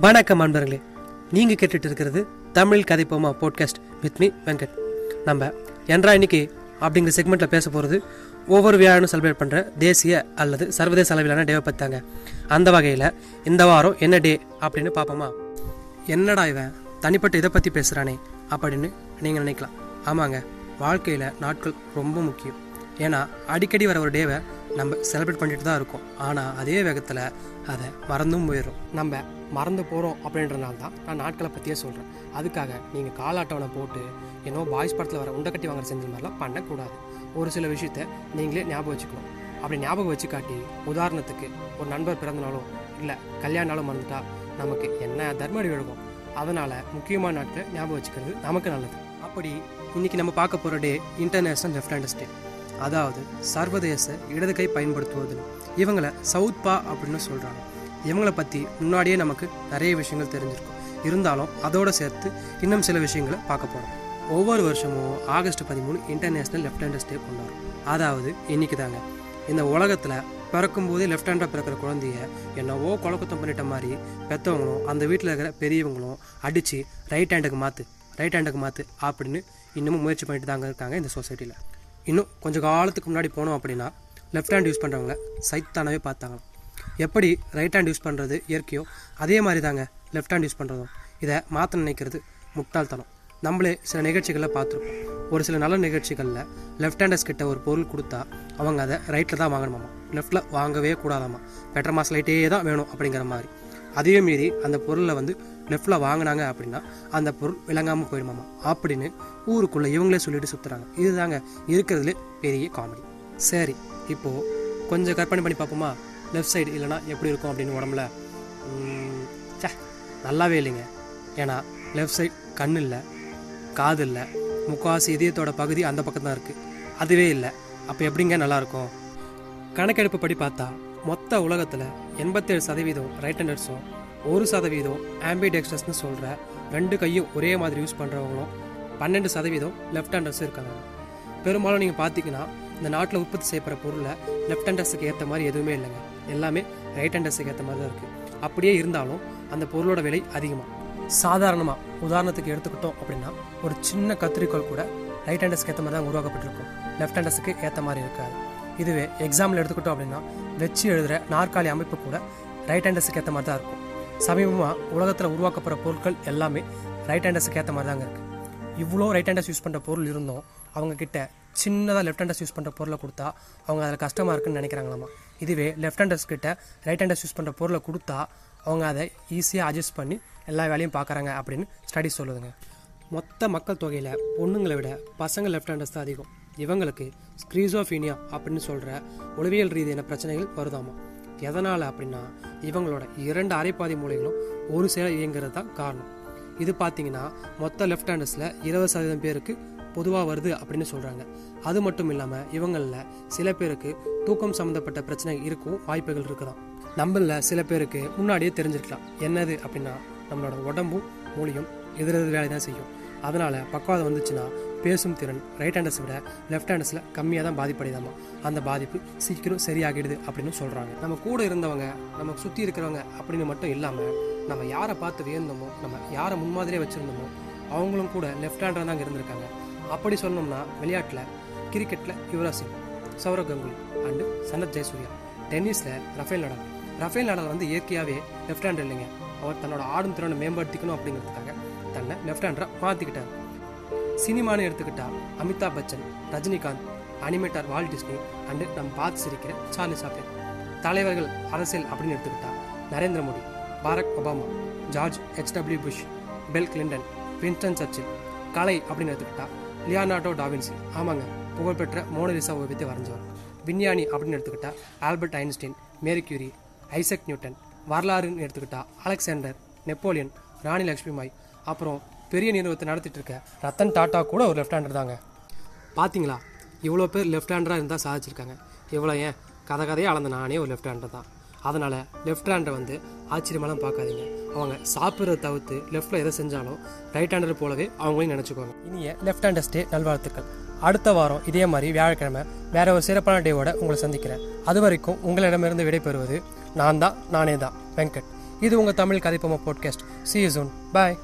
வணக்கம் அன்பர்களே. நீங்க கேட்டுட்டு இருக்கிறது Tamil கதைப்போமா podcast with me Venkat. நம்ம என்றா இன்னைக்கு அப்படிங்கிற செக்மெண்ட்ல பேச போறது ஒவ்வொரு வியாழனும் செலிப்ரேட் பண்ற தேசிய அல்லது சர்வதேச அளவிலான டேவை பத்தாங்க. அந்த வகையில இந்த வாரம் என்ன டே அப்படின்னு பார்ப்போமா? என்னடா இவன்? தனிப்பட்ட இதை பத்தி பேசுறானே அப்படின்னு நீங்க நினைக்கலாம். ஆமாங்க வாழ்க்கையில நாட்கள் ரொம்ப முக்கியம். ஏன்னா அடிக்கடி வர ஒரு டேவை நம்ம செலிப்ரேட் பண்ணிட்டு தான் இருக்கோம். ஆனால் அதே வேகத்தில் அதை மறந்தும் போயிடும் நம்ம மறந்து போகிறோம் அப்படின்றனால தான் நான் நாட்களை பற்றியே சொல்கிறேன் அதுக்காக நீங்கள் கால அட்டவணை போட்டு ஏன்னோ பாய்ஸ் படத்தில் வர உண்டை கட்டி வாங்குற செஞ்ச மாதிரிலாம் பண்ணக்கூடாது. ஒரு சில விஷயத்த நீங்களே ஞாபகம் வச்சுக்கணும். அப்படி ஞாபகம் வச்சு காட்டி உதாரணத்துக்கு ஒரு நண்பர் பிறந்தனாலும் இல்லை கல்யாண நாளும் மறந்துட்டா நமக்கு என்ன தர்மடி விழுகும் அதனால் முக்கியமான நாட்களை ஞாபகம் வச்சுக்கிறது நமக்கு நல்லது. அப்படி இன்னைக்கு நம்ம பார்க்க போகிற day international left handers day அதாவது சர்வதேச இடது கை பயன்படுத்துவது இவங்களை சவுத் பா அப்படின்னு சொல்கிறாங்க இவங்களை பற்றி முன்னாடியே நமக்கு நிறைய விஷயங்கள் தெரிஞ்சிருக்கும். இருந்தாலும் அதோடு சேர்த்து இன்னும் சில விஷயங்களை பார்க்க போகிறோம் ஒவ்வொரு வருஷமும் ஆகஸ்ட் பதிமூணு இன்டர்நேஷ்னல் லெஃப்ட் ஹேண்டர்ஸ் டே கொண்டாடும் அதாவது இன்னைக்கு தாங்க. இந்த உலகத்தில் பிறக்கும்போதே லெஃப்ட் ஹேண்டாக பிறக்கிற குழந்தைய என்னவோ குழக்கத்தம் பண்ணிட்ட மாதிரி பெற்றவங்களும் அந்த வீட்டில் இருக்கிற பெரியவங்களும் அடித்து ரைட் ஹேண்டுக்கு மாற்று ரைட் ஹேண்டுக்கு மாற்று அப்படின்னு இன்னமும் முயற்சி பண்ணிட்டு தாங்க இருக்காங்க இந்த சொசைட்டியில் இன்னும் கொஞ்சம் காலத்துக்கு முன்னாடி போனோம் அப்படின்னா லெஃப்ட் ஹேண்ட் யூஸ் பண்ணுறவங்க சைத்தானவே பார்த்தாங்க. எப்படி ரைட் ஹேண்ட் யூஸ் பண்ணுறது இயற்கையோ அதே மாதிரி தாங்க லெஃப்ட் ஹேண்ட் யூஸ் பண்ணுறதும் இதை மாற்ற நினைக்கிறது முட்டாள்தனம். நம்மளே சில நிகழ்ச்சிகளில் பார்த்துருப்போம். ஒரு சில நல்ல நிகழ்ச்சிகளில் லெஃப்ட் ஹேண்டர்ஸ் கிட்ட ஒரு பொருள் கொடுத்தா அவங்க அதை ரைட்டில் தான் வாங்கணுமாமா? லெஃப்ட்டில் வாங்கவே கூடாதாமா? பெட்டர் மாஸ் லைட்டே தான் வேணும் அப்படிங்கிற மாதிரி. அதையும் மீறி அந்த பொருளை வந்து லெஃப்டில் வாங்கினாங்க அப்படின்னா அந்த பொருள் விளங்காமல் போயிடுமாமா அப்படின்னு ஊருக்குள்ளே இவங்களே சொல்லிட்டு சுற்றுறாங்க இதுதாங்க இருக்கிறதுல பெரிய காமெடி சரி இப்போது கொஞ்சம் கற்பனை பண்ணி பார்ப்போமா? லெஃப்ட் சைடு இல்லைனா எப்படி இருக்கும் அப்படின்னு உடம்புல? சே நல்லாவே இல்லைங்க. ஏன்னா லெஃப்ட் சைடு கண் இல்லை காது இல்லை முக்காவாசி இதயத்தோட பகுதி அந்த பக்கம் தான் இருக்குது அதுவே இல்லை. அப்போ எப்படிங்க நல்லாயிருக்கும்? கணக்கெடுப்பு படி பார்த்தா மொத்த உலகத்தில் எண்பத்தேழு சதவீதம் ரைட் ஹேண்டர்ஸும் ஒரு சதவீதம் ஆம்பிடெக்ஸ்டர்ஸ்னு சொல்கிற ரெண்டு கையும் ஒரே மாதிரி யூஸ் பண்ணுறவங்களும் பன்னெண்டு சதவீதம் லெஃப்ட் ஹேண்டர்ஸும் இருக்காங்க. பெரும்பாலும் நீங்கள் பார்த்தீங்கன்னா இந்த நாட்டில் உற்பத்தி செய்யப்படுற பொருளை லெஃப்ட் ஹேண்டர்ஸுக்கு ஏற்ற மாதிரி எதுவுமே இல்லைங்க. எல்லாமே ரைட் ஹேண்டர்ஸுக்கு ஏற்ற மாதிரி தான் இருக்குது அப்படியே இருந்தாலும் அந்த பொருளோட விலை அதிகமாக சாதாரணமாக உதாரணத்துக்கு எடுத்துக்கிட்டோம் அப்படின்னா ஒரு சின்ன கத்திரிக்கோள் கூட ரைட் ஹேண்டர்ஸ்க்கு ஏற்ற மாதிரி தான் உருவாக்கப்பட்டிருக்கும். லெஃப்ட் ஹேண்டர்ஸுக்கு ஏற்ற மாதிரி இருக்காது. இதுவே எக்ஸாம்பிள் எடுத்துக்கிட்டோம் அப்படின்னா வச்சு எழுதுகிற நாற்காலி அமைப்பு கூட ரைட் ஹேண்டர்ஸுக்கு ஏற்ற மாதிரி தான் இருக்கும். சமீபமாக உலகத்தில் உருவாக்கப்படுற பொருட்கள் எல்லாமே ரைட் ஹேண்டர்ஸுக்கு ஏற்ற மாதிரி தாங்க இருக்குது இவ்வளோ ரைட் ஹேண்டர்ஸ் யூஸ் பண்ணுற பொருள் இருந்தோம் அவங்கக்கிட்ட சின்னதாக லெஃப்ட் ஹேண்டர்ஸ் யூஸ் பண்ணுற பொருளை கொடுத்தா அவங்க அதில் கஷ்டமாக இருக்குன்னு நினைக்கிறாங்களாமா? இதுவே லெஃப்ட் ஹேண்டர்ஸ் கிட்ட ரைட் ஹேண்டர்ஸ் யூஸ் பண்ணுற பொருளை கொடுத்தா அவங்க அதை ஈஸியாக அட்ஜஸ்ட் பண்ணி எல்லா வேலையும் பார்க்குறாங்க அப்படின்னு ஸ்டடிஸ் சொல்லுதுங்க. மொத்த மக்கள் தொகையில் பொண்ணுங்களை விட பசங்க லெஃப்ட் ஹேண்டர்ஸ் தான் அதிகம். இவங்களுக்கு ஸ்க்ரீசோஃபீனியா அப்படின்னு சொல்கிற உளவியல் ரீதியான பிரச்சனைகள் வருதாமா? எதனால் அப்படின்னா இவங்களோட இரண்டு அரைப்பாதி மூலைகளும் ஒரு சேர இயங்குறது தான் காரணம். இது பார்த்தீங்கன்னா மொத்த லெஃப்ட் ஹேண்டர்ஸில் இருபது சதவீதம் பேருக்கு பொதுவாக வருது அப்படின்னு சொல்கிறாங்க அது மட்டும் இல்லாமல் இவங்களில் சில பேருக்கு தூக்கம் சம்மந்தப்பட்ட பிரச்சனை இருக்கும் வாய்ப்புகள் இருக்குதான் நம்மளில் சில பேருக்கு முன்னாடியே தெரிஞ்சிருக்கலாம். என்னது அப்படின்னா நம்மளோட உடம்பும் மூலியும் எதிரெதிர் வேலை தான் செய்யும். அதனால் பக்கவாதம் வந்துச்சுன்னா பேசும் திறன் ரைட் ஹேண்டர்ஸை விட லெஃப்ட் ஹேண்டர்ஸில் கம்மியாக தான் பாதிப்படையுதாமா? அந்த பாதிப்பு சீக்கிரம் சரியாகிடுது அப்படின்னு சொல்கிறாங்க நம்ம கூட இருந்தவங்க நம்ம சுற்றி இருக்கிறவங்க அப்படின்னு மட்டும் இல்லாமல் நம்ம யாரை பார்த்து வியந்தோமோ நம்ம யாரை முன்மாதிரியே வச்சுருந்தோமோ அவங்களும் கூட லெஃப்ட் ஹேண்டர் தாங்க இருந்திருக்காங்க. அப்படி சொன்னோம்னா விளையாட்டில் கிரிக்கெட்டில் யுவராஜ் சிங் சௌரவ் கங்குலி அண்டு சனத் ஜெயசூர்யா. டென்னிஸில் ரஃபேல் நடால். ரஃபேல் நடால் வந்து இயற்கையாகவே லெஃப்ட் ஹேண்டர் இல்லைங்க. அவர் தன்னோட ஆடும் திறனை மேம்படுத்திக்கணும் அப்படிங்கிறதுக்காக தன்னை லெஃப்ட் ஹேண்டராக மாற்றிக்கிட்டார் சினிமான்னு எடுத்துக்கிட்டா Amitabh Bachchan Rajinikanth animator Walt Disney and நம்ம பார்த்து சிரிக்கிற சார்லி சாப்ளின். தலைவர்கள் அரசியல் அப்படின்னு எடுத்துக்கிட்டா Narendra Modi Barack Obama George HW Bush Bill Clinton Winston Churchill கலை அப்படின்னு எடுத்துக்கிட்டா லியானார்டோ டாவின்சி ஆமாங்க புகழ்பெற்ற மோனலிசா ஓவியத்தை வரைஞ்சவர். விஞ்ஞானி அப்படின்னு எடுத்துக்கிட்டா Albert Einstein Marie Curie Isaac Newton. வரலாறுன்னு எடுத்துக்கிட்டா அலெக்சாண்டர் நெப்போலியன் ராணி லக்ஷ்மிபாய் அப்புறம் பெரிய நிறுவனத்தை நடத்திட்டு இருக்க ரத்தன் டாட்டா கூட ஒரு லெஃப்ட் ஹேண்டர் தாங்க. பார்த்தீங்களா இவ்வளோ பேர் லெஃப்ட் ஹேண்டராக இருந்தால் சாதிச்சிருக்காங்க. இவ்வளோ ஏன்? கதை கதையாக அளந்த நானே ஒரு லெஃப்ட் ஹேண்டர் தான். அதனால் லெஃப்ட் ஹேண்டரை வந்து ஆச்சரியமெல்லாம் பார்க்காதீங்க. அவங்க சாப்பிட்றத தவிர்த்து லெஃப்ட்டில் எதை செஞ்சாலும் ரைட் ஹேண்டர் போலவே அவங்களையும் நினச்சிக்கோங்க இனிய லெஃப்ட் ஹேண்டர்ஸ் டே நல்வாழ்த்துக்கள். அடுத்த வாரம் இதே மாதிரி வியாழக்கிழமை வேற ஒரு சிறப்பான டேவோட உங்களை சந்திக்கிறேன். அது வரைக்கும் உங்களிடமிருந்து விடைபெறுவது நான் தான் நானே தான் வெங்கட். இது உங்கள் Tamil கதைப்போமா podcast see you soon bye